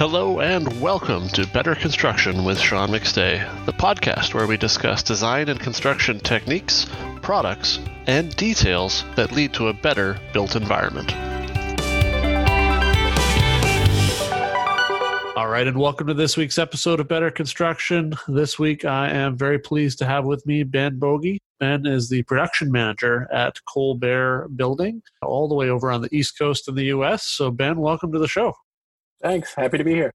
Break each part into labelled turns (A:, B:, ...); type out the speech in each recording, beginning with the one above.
A: Hello and welcome to Better Construction with Sean McStay, the podcast where we discuss design and construction techniques, products, and details that lead to a better built environment. All right, and welcome to this week's episode of Better Construction. This week I am very pleased to have with me Ben Bogie. Ben is the production manager at Kolbert Building, all the way over on the East Coast in the US. So, Ben, welcome to the show.
B: Thanks. Happy to be here.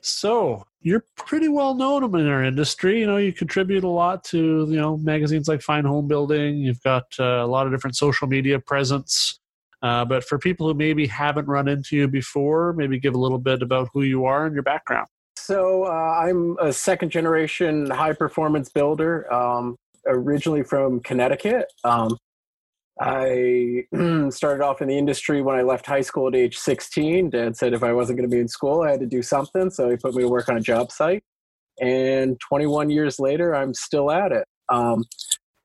A: So you're pretty well known in our industry. You know, you contribute a lot to you know magazines like Fine Home Building. You've got uh, a lot of different social media presence. Uh, but for people who maybe haven't run into you before, maybe give a little bit about who you are and your background.
B: So uh, I'm a second generation high performance builder, um, originally from Connecticut. Um, I started off in the industry when I left high school at age 16. Dad said if I wasn't going to be in school, I had to do something. So he put me to work on a job site. And 21 years later, I'm still at it. Um,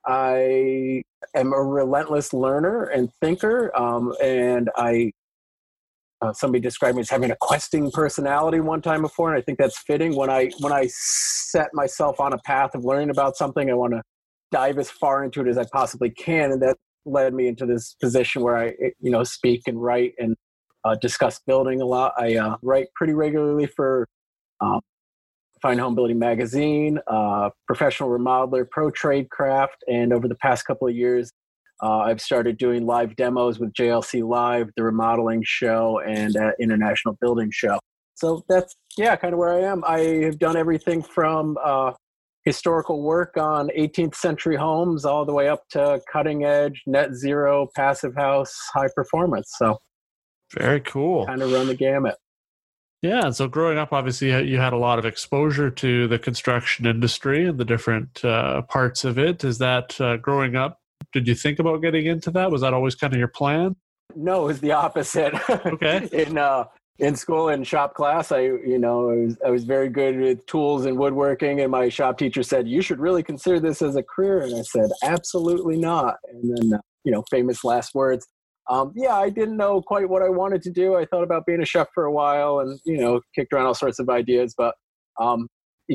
B: I am a relentless learner and thinker. Um, and I, uh, somebody described me as having a questing personality one time before. And I think that's fitting. When I, when I set myself on a path of learning about something, I want to dive as far into it as I possibly can. And that led me into this position where I, you know, speak and write and uh, discuss building a lot. I uh, write pretty regularly for um, Fine Home Building Magazine, uh, Professional Remodeler, Pro Trade Craft, and over the past couple of years, uh, I've started doing live demos with JLC Live, the remodeling show, and International Building Show. So that's yeah, kind of where I am. I have done everything from uh, historical work on 18th century homes all the way up to cutting edge net zero passive house high performance. So
A: very cool.
B: kind of run the gamut.
A: Yeah so growing up obviously you had a lot of exposure to the construction industry and the different uh, parts of it. Is that uh, growing up did you think about getting into that? Was that always kind of your plan?
B: No it was the opposite.
A: Okay.
B: In uh in school in shop class i you know I was, I was very good with tools and woodworking and my shop teacher said you should really consider this as a career. And i said absolutely not. And then uh, you know famous last words um, yeah i didn't know quite what i wanted to do. I thought about being a chef for a while and you know kicked around all sorts of ideas. But um,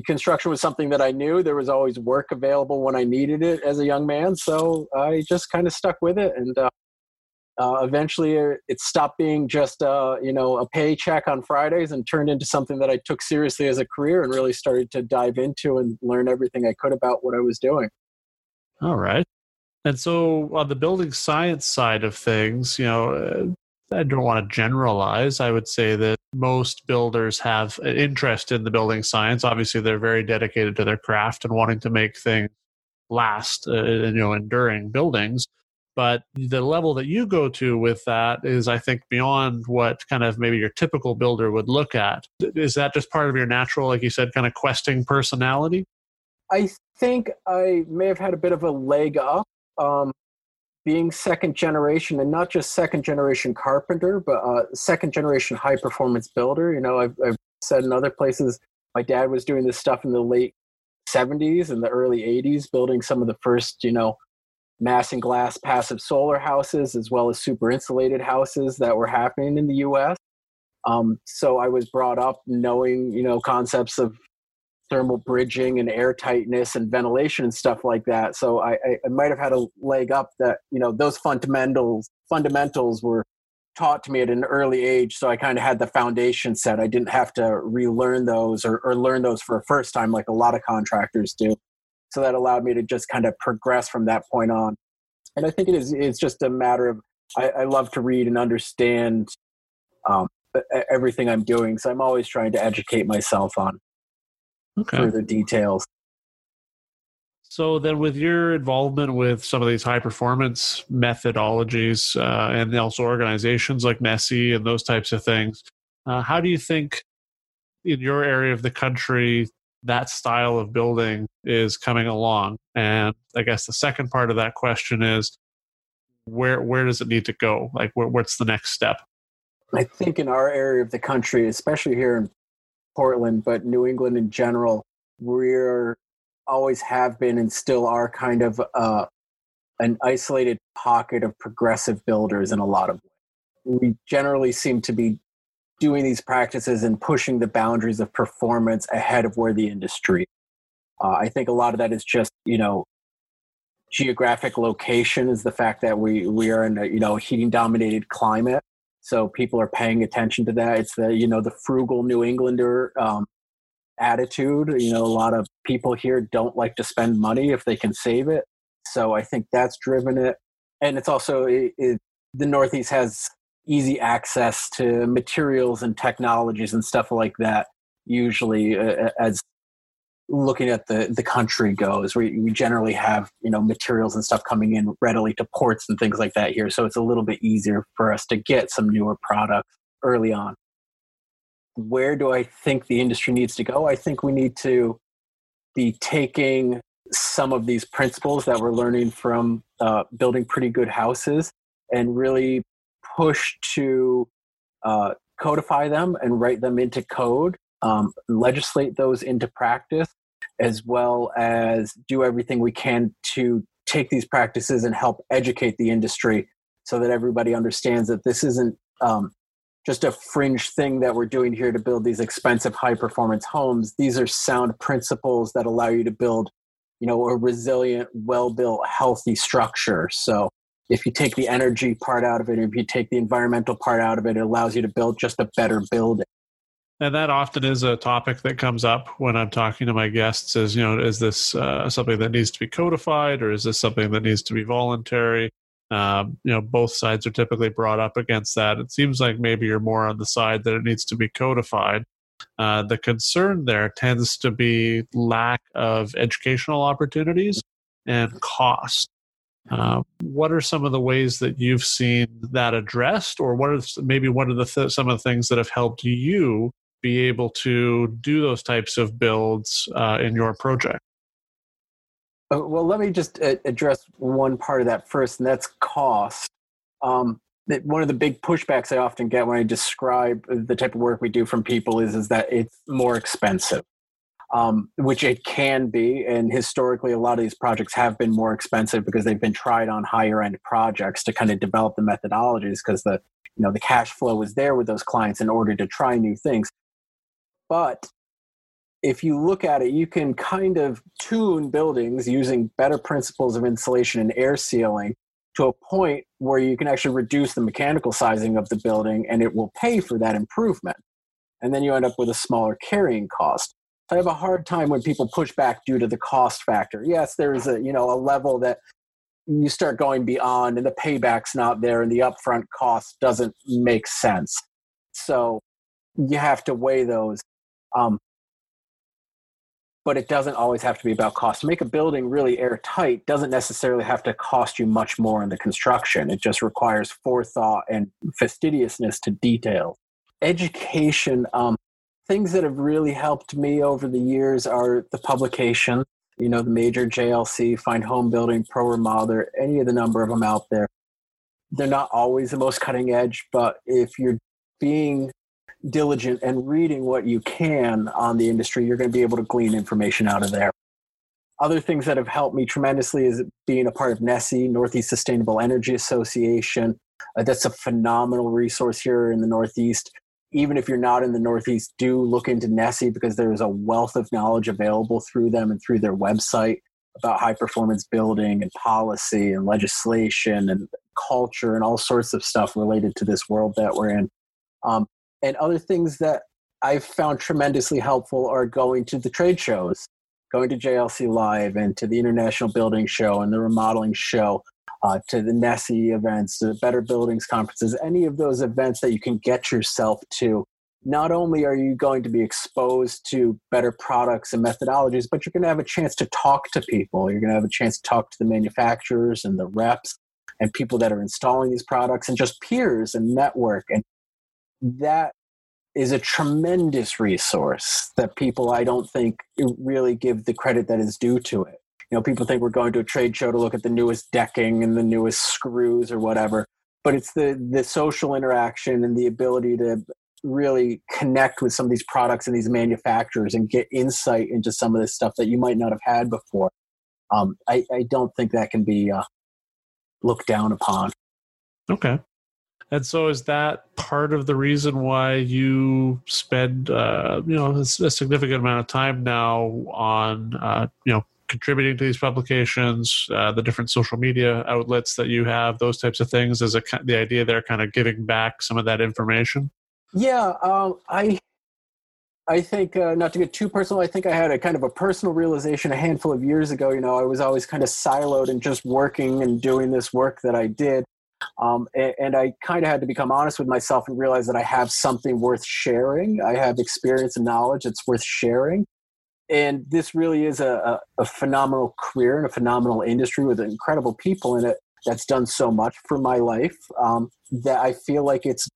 B: construction was something that i knew. There was always work available when i needed it as a young man. So i just kind of stuck with it and uh, uh, eventually it stopped being just uh, you know a paycheck on fridays and turned into something that i took seriously as a career and really started to dive into and learn everything i could about what i was doing.
A: All right. And so on the building science side of things you know uh, i don't want to generalize. I would say that most builders have an interest in the building science. Obviously they're very dedicated to their craft and wanting to make things last uh, you know enduring buildings but the level that you go to with that is i think beyond what kind of maybe your typical builder would look at. Is that just part of your natural like you said kind of questing personality?
B: I think i may have had a bit of a leg up um, being second generation and not just second generation carpenter but uh, second generation high performance builder. You know I've, I've said in other places my dad was doing this stuff in the late 70s and the early 80s building some of the first you know mass and glass passive solar houses as well as super insulated houses that were happening in the US. Um, so I was brought up knowing, you know, concepts of thermal bridging and air tightness and ventilation and stuff like that. So I, I, I might have had a leg up that, you know, those fundamentals fundamentals were taught to me at an early age. So I kind of had the foundation set. I didn't have to relearn those or, or learn those for a first time like a lot of contractors do so that allowed me to just kind of progress from that point on and i think it is it's just a matter of i, I love to read and understand um, everything i'm doing so i'm always trying to educate myself on okay. further details
A: so then with your involvement with some of these high performance methodologies uh, and also organizations like NESEA and those types of things uh, how do you think in your area of the country that style of building is coming along. And I guess the second part of that question is where where does it need to go? Like where, what's the next step?
B: I think in our area of the country, especially here in Portland, but New England in general, we're always have been and still are kind of uh, an isolated pocket of progressive builders in a lot of ways. We generally seem to be doing these practices and pushing the boundaries of performance ahead of where the industry. Uh, I think a lot of that is just you know geographic location is the fact that we we are in a you know heating dominated climate. So people are paying attention to that. It's the you know the frugal new englander um, attitude. You know a lot of people here don't like to spend money if they can save it. So i think that's driven it. And it's also it, it, the northeast has easy access to materials and technologies and stuff like that usually uh, as looking at the the country goes. We, we generally have you know materials and stuff coming in readily to ports and things like that here so it's a little bit easier for us to get some newer products early on. Where do i think the industry needs to go? I think we need to be taking some of these principles that we're learning from uh, building pretty good houses and really push to uh, codify them and write them into code um, legislate those into practice, as well as do everything we can to take these practices and help educate the industry so that everybody understands that this isn't um, just a fringe thing that we're doing here to build these expensive high performance homes. These are sound principles that allow you to build you know a resilient well built healthy structure. So if you take the energy part out of it if you take the environmental part out of it it allows you to build just a better building
A: and that often is a topic that comes up when I'm talking to my guests is, you know, is this uh, something that needs to be codified or is this something that needs to be voluntary? Um, you know, both sides are typically brought up against that. It seems like maybe you're more on the side that it needs to be codified. Uh, the concern there tends to be lack of educational opportunities and cost. Uh, what are some of the ways that you've seen that addressed, or what are maybe what are the th- some of the things that have helped you be able to do those types of builds uh, in your project?
B: Uh, well, let me just address one part of that first, and that's cost. Um, one of the big pushbacks I often get when I describe the type of work we do from people is, is that it's more expensive, um, which it can be. And historically, a lot of these projects have been more expensive because they've been tried on higher end projects to kind of develop the methodologies because the you know the cash flow was there with those clients in order to try new things. But if you look at it, you can kind of tune buildings using better principles of insulation and air sealing to a point where you can actually reduce the mechanical sizing of the building and it will pay for that improvement. And then you end up with a smaller carrying cost. I have a hard time when people push back due to the cost factor. Yes, there's a you know a level that you start going beyond and the payback's not there and the upfront cost doesn't make sense. So you have to weigh those um, but it doesn't always have to be about cost. To make a building really airtight doesn't necessarily have to cost you much more in the construction. It just requires forethought and fastidiousness to detail. Education, um, things that have really helped me over the years are the publication, you know, the major JLC, Fine Home Building, Pro Remodeler, any of the number of them out there. They're not always the most cutting edge, but if you're being diligent and reading what you can on the industry, you're going to be able to glean information out of there. Other things that have helped me tremendously is being a part of NESEA, Northeast Sustainable Energy Association. Uh, that's a phenomenal resource here in the Northeast. Even if you're not in the Northeast, do look into NESEA because there's a wealth of knowledge available through them and through their website about high performance building and policy and legislation and culture and all sorts of stuff related to this world that we're in. Um, and other things that I've found tremendously helpful are going to the trade shows, going to JLC Live and to the International Building Show and the Remodeling Show, uh, to the NESEA events, to the Better Buildings conferences, any of those events that you can get yourself to. Not only are you going to be exposed to better products and methodologies, but you're going to have a chance to talk to people. You're going to have a chance to talk to the manufacturers and the reps and people that are installing these products and just peers and network. And that is a tremendous resource that people I don't think really give the credit that is due to it. You know, people think we're going to a trade show to look at the newest decking and the newest screws or whatever, but it's the the social interaction and the ability to really connect with some of these products and these manufacturers and get insight into some of this stuff that you might not have had before. Um, I, I, don't think that can be uh, looked down upon.
A: Okay. And so, is that part of the reason why you spend, uh, you know, a significant amount of time now on, uh, you know, contributing to these publications, uh, the different social media outlets that you have, those types of things? Is it the idea there kind of giving back some of that information?
B: Yeah, um, I I think uh, not to get too personal. I think I had a kind of a personal realization a handful of years ago. You know, I was always kind of siloed and just working and doing this work that I did. Um, and, and, I kind of had to become honest with myself and realize that I have something worth sharing. I have experience and knowledge that's worth sharing. And this really is a, a, a phenomenal career and a phenomenal industry with incredible people in it that's done so much for my life um, that I feel like it's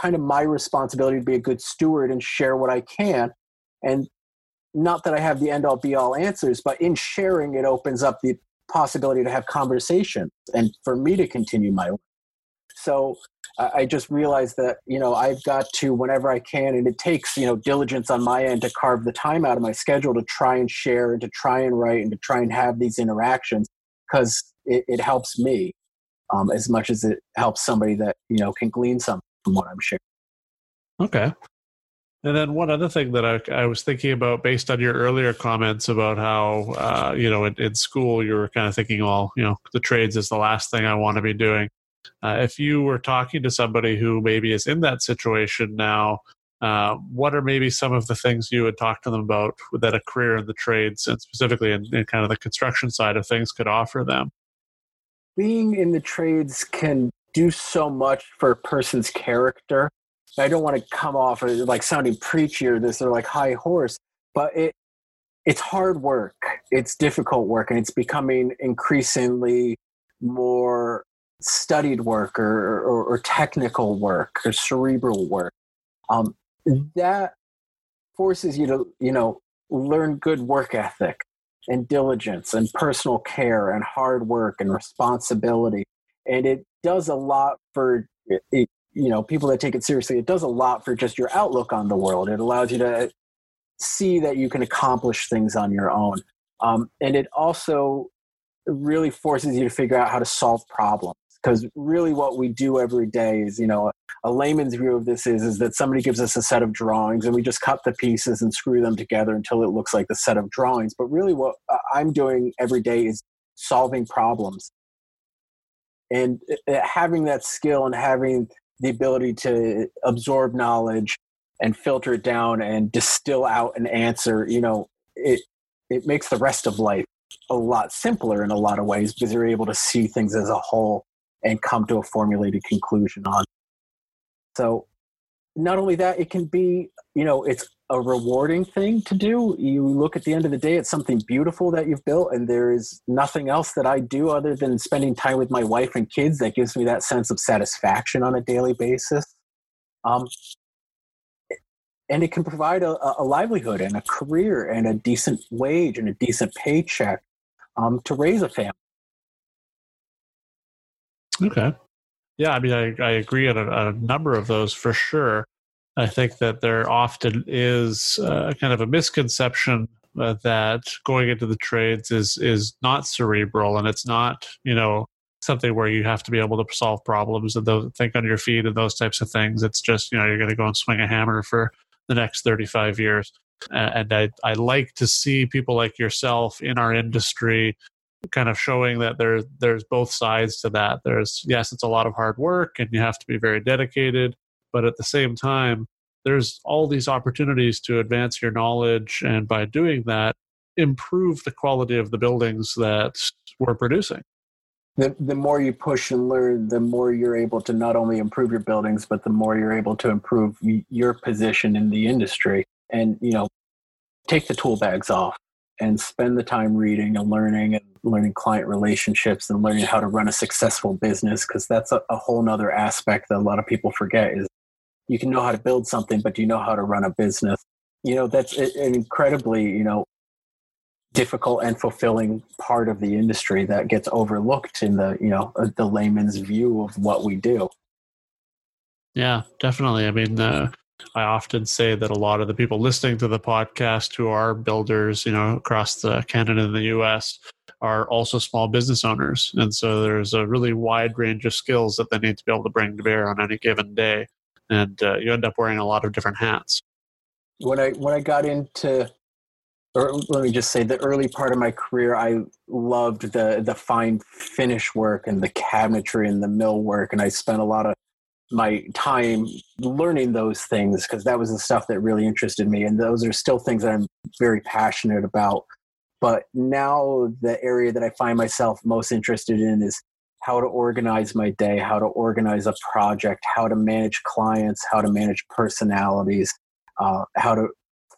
B: kind of my responsibility to be a good steward and share what I can. And not that I have the end all be all answers, but in sharing, it opens up the possibility to have conversations and for me to continue my work. So I just realized that, you know, I've got to, whenever I can, and it takes, you know, diligence on my end to carve the time out of my schedule to try and share and to try and write and to try and have these interactions because it, it helps me um, as much as it helps somebody that, you know, can glean something from what I'm sharing.
A: Okay. And then one other thing that I, I, was thinking about, based on your earlier comments about how, uh, you know, in, in, school you were kind of thinking, well, you know, the trades is the last thing I want to be doing. Uh, if you were talking to somebody who maybe is in that situation now, uh, what are maybe some of the things you would talk to them about that a career in the trades and specifically in, in kind of the construction side of things could offer them?
B: Being in the trades can do so much for a person's character. I don't want to come off like sounding preachy or this or like high horse, but it it's hard work. It's difficult work, and it's becoming increasingly more studied work or, or, or technical work or cerebral work. Um, that forces you to you know learn good work ethic and diligence and personal care and hard work and responsibility. And it does a lot for it, you know people that take it seriously it does a lot for just your outlook on the world. It allows you to see that you can accomplish things on your own. Um, and it also really forces you to figure out how to solve problems because really what we do every day is you know a, layman's view of this is is that somebody gives us a set of drawings and we just cut the pieces and screw them together until it looks like the set of drawings. But really what uh, i'm doing every day is solving problems. And uh, having that skill and having the ability to absorb knowledge and filter it down and distill out an answer you know it it makes the rest of life a lot simpler in a lot of ways because you're able to see things as a whole and come to a formulated conclusion on so not only that it can be you know it's a rewarding thing to do. You look at the end of the day at something beautiful that you've built, and there is nothing else that I do other than spending time with my wife and kids that gives me that sense of satisfaction on a daily basis. Um, and it can provide a, a, livelihood and a career and a decent wage and a decent paycheck um, to raise a family.
A: Okay. Yeah, I mean, I, I agree on a, a number of those for sure. I think that there often is uh, kind of a misconception uh, that going into the trades is is not cerebral and it's not you know something where you have to be able to solve problems and those, think on your feet and those types of things. It's just you know you're going to go and swing a hammer for the next 35 years. And I I like to see people like yourself in our industry kind of showing that there's there's both sides to that. There's yes, it's a lot of hard work and you have to be very dedicated, but at the same time there's all these opportunities to advance your knowledge and by doing that improve the quality of the buildings that we're producing.
B: The, the more you push and learn the more you're able to not only improve your buildings but the more you're able to improve your position in the industry. And you know take the tool bags off and spend the time reading and learning and learning client relationships and learning how to run a successful business because that's a, a whole nother aspect that a lot of people forget is you can know how to build something but do you know how to run a business? You know that's an incredibly you know difficult and fulfilling part of the industry that gets overlooked in the you know uh, the layman's view of what we do.
A: Yeah definitely. I mean uh, i often say that a lot of the people listening to the podcast who are builders you know across the canada and the us are also small business owners. And so there's a really wide range of skills that they need to be able to bring to bear on any given day. And uh, you end up wearing a lot of different hats.
B: When I when I got into or let me just say the early part of my career i loved the the fine finish work and the cabinetry and the mill work and i spent a lot of my time learning those things because that was the stuff that really interested me and those are still things that i'm very passionate about. But now the area that i find myself most interested in is how to organize my day how to organize a project how to manage clients how to manage personalities uh, how to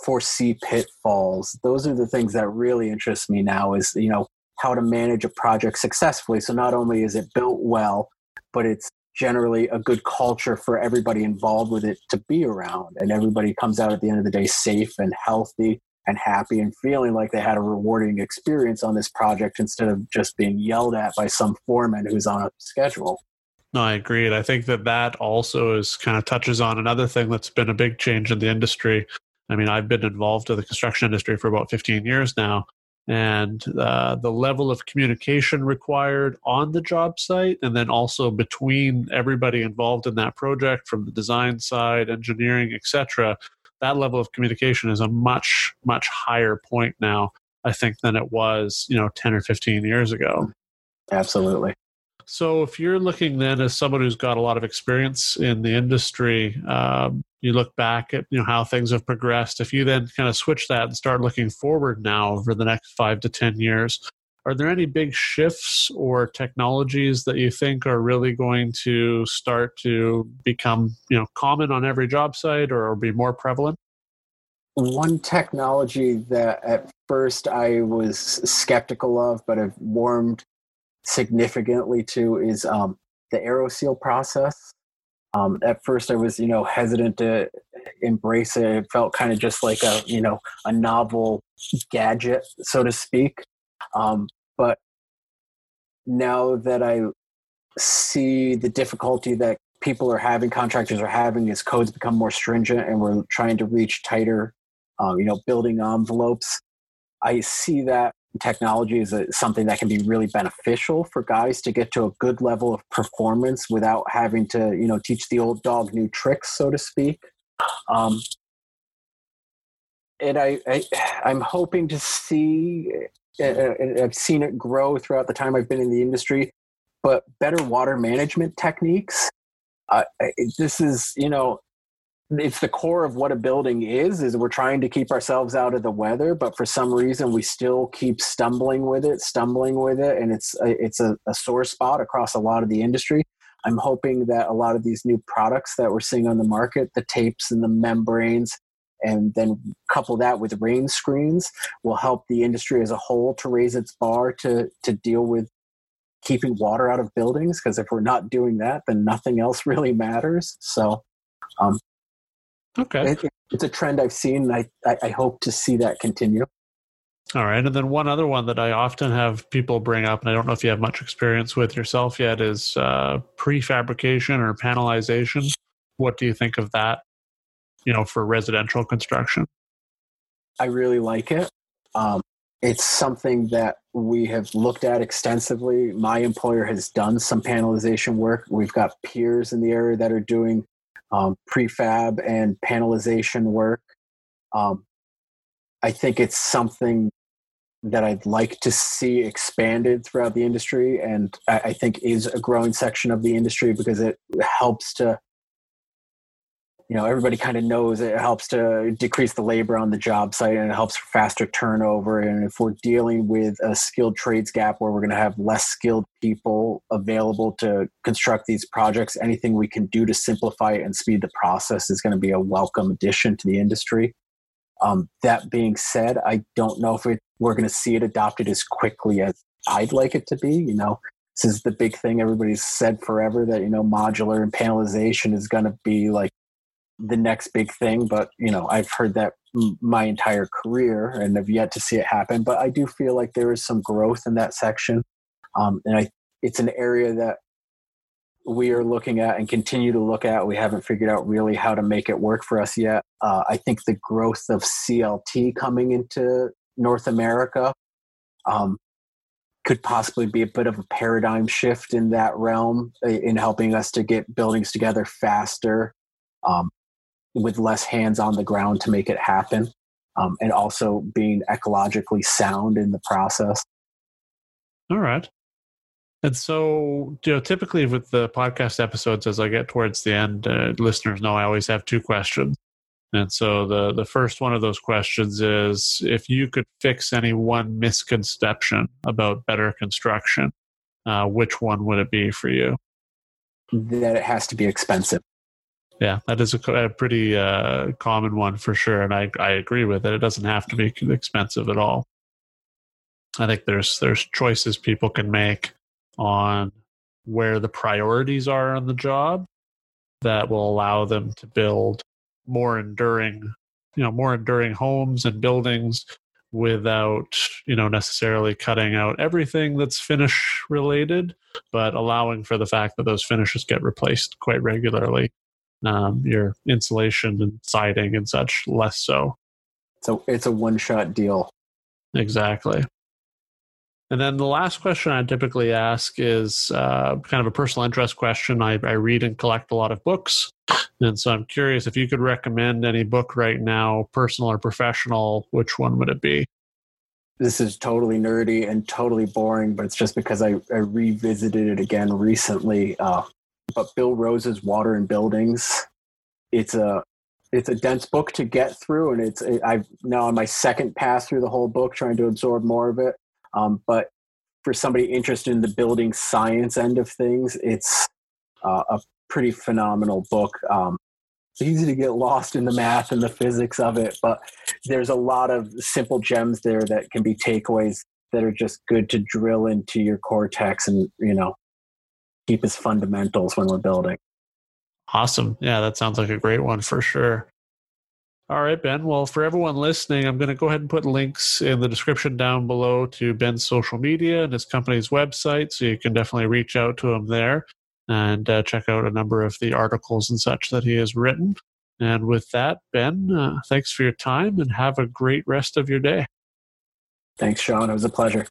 B: foresee pitfalls. Those are the things that really interest me now is you know how to manage a project successfully. So not only is it built well but it's generally a good culture for everybody involved with it to be around and everybody comes out at the end of the day safe and healthy and happy and feeling like they had a rewarding experience on this project instead of just being yelled at by some foreman who's on a schedule
A: no, I agree. I think that that also is kind of touches on another thing that's been a big change in the industry. I mean, I've been involved in the construction industry for about 15 years now, and uh, the level of communication required on the job site and then also between everybody involved in that project from the design side engineering etc that level of communication is a much much higher point now i think than it was you know 10 or 15 years ago.
B: Absolutely.
A: So if you're looking then as someone who's got a lot of experience in the industry um, you look back at you know how things have progressed if you then kind of switch that and start looking forward now over the next five to ten years are there any big shifts or technologies that you think are really going to start to become you know common on every job site or be more prevalent?
B: One technology that at first i was skeptical of but have warmed significantly to is um, the aeroseal process um, at first, I was, you know, hesitant to embrace it. It felt kind of just like a, you know, a novel gadget, so to speak. Um, but now that I see the difficulty that people are having, contractors are having, as codes become more stringent, and we're trying to reach tighter, um, you know, building envelopes. I see that technology is a, something that can be really beneficial for guys to get to a good level of performance without having to you know teach the old dog new tricks so to speak. Um, and I, I i'm hoping to see and i've seen it grow throughout the time i've been in the industry but better water management techniques. Uh, this is you know it's the core of what a building is is we're trying to keep ourselves out of the weather but for some reason we still keep stumbling with it stumbling with it and it's a, it's a, a sore spot across a lot of the industry. I'm hoping that a lot of these new products that we're seeing on the market the tapes and the membranes and then couple that with rain screens will help the industry as a whole to raise its bar to to deal with keeping water out of buildings because if we're not doing that then nothing else really matters. So um,
A: Okay.
B: It, it's a trend I've seen. I, I, I hope to see that continue.
A: All right. And then one other one that I often have people bring up, and I don't know if you have much experience with yourself yet, is uh, prefabrication or panelization. What do you think of that, you know, for residential construction?
B: I really like it. Um, it's something that we have looked at extensively. My employer has done some panelization work. We've got peers in the area that are doing um, prefab and panelization work. Um, I think it's something that I'd like to see expanded throughout the industry, and I, I think is a growing section of the industry because it helps to you know everybody kind of knows it helps to decrease the labor on the job site and it helps for faster turnover. And if we're dealing with a skilled trades gap where we're going to have less skilled people available to construct these projects anything we can do to simplify it and speed the process is going to be a welcome addition to the industry. Um, that being said i don't know if we're going to see it adopted as quickly as i'd like it to be you know? This is the big thing everybody's said forever that you know modular and panelization is going to be like the next big thing, but you know, I've heard that my entire career and have yet to see it happen. But I do feel like there is some growth in that section, um, and I it's an area that we are looking at and continue to look at. We haven't figured out really how to make it work for us yet. Uh, I think the growth of CLT coming into North America um, could possibly be a bit of a paradigm shift in that realm in helping us to get buildings together faster um, with less hands on the ground to make it happen um, and also being ecologically sound in the process
A: all right and so, you know, typically with the podcast episodes, as I get towards the end, uh, listeners know I always have two questions. And so the the first one of those questions is if you could fix any one misconception about better construction, uh, which one would it be for you?
B: That it has to be expensive.
A: Yeah, that is a, a pretty uh, common one for sure, and I I agree with it. It doesn't have to be expensive at all. I think there's there's choices people can make on where the priorities are on the job that will allow them to build more enduring you know more enduring homes and buildings without you know necessarily cutting out everything that's finish related but allowing for the fact that those finishes get replaced quite regularly um, your insulation and siding and such less so
B: so it's a one shot deal
A: exactly and then the last question I typically ask is uh, kind of a personal interest question. I, I, read and collect a lot of books. And so I'm curious if you could recommend any book right now, personal or professional, which one would it be?
B: This is totally nerdy and totally boring, but it's just because I, I revisited it again recently. Uh, but Bill Rose's Water in Buildings. It's a it's a dense book to get through, and it's I've now on my second pass through the whole book, trying to absorb more of it um, but for somebody interested in the building science end of things, it's uh, a pretty phenomenal book. Um, it's easy to get lost in the math and the physics of it, but there's a lot of simple gems there that can be takeaways that are just good to drill into your cortex and you know keep as fundamentals when we're building.
A: Awesome. Yeah, that sounds like a great one for sure. All right, Ben. Well, for everyone listening, I'm going to go ahead and put links in the description down below to Ben's social media and his company's website, so you can definitely reach out to him there and uh, check out a number of the articles and such that he has written. And with that, Ben, uh, thanks for your time and have a great rest of your day.
B: Thanks, Sean. It was a pleasure.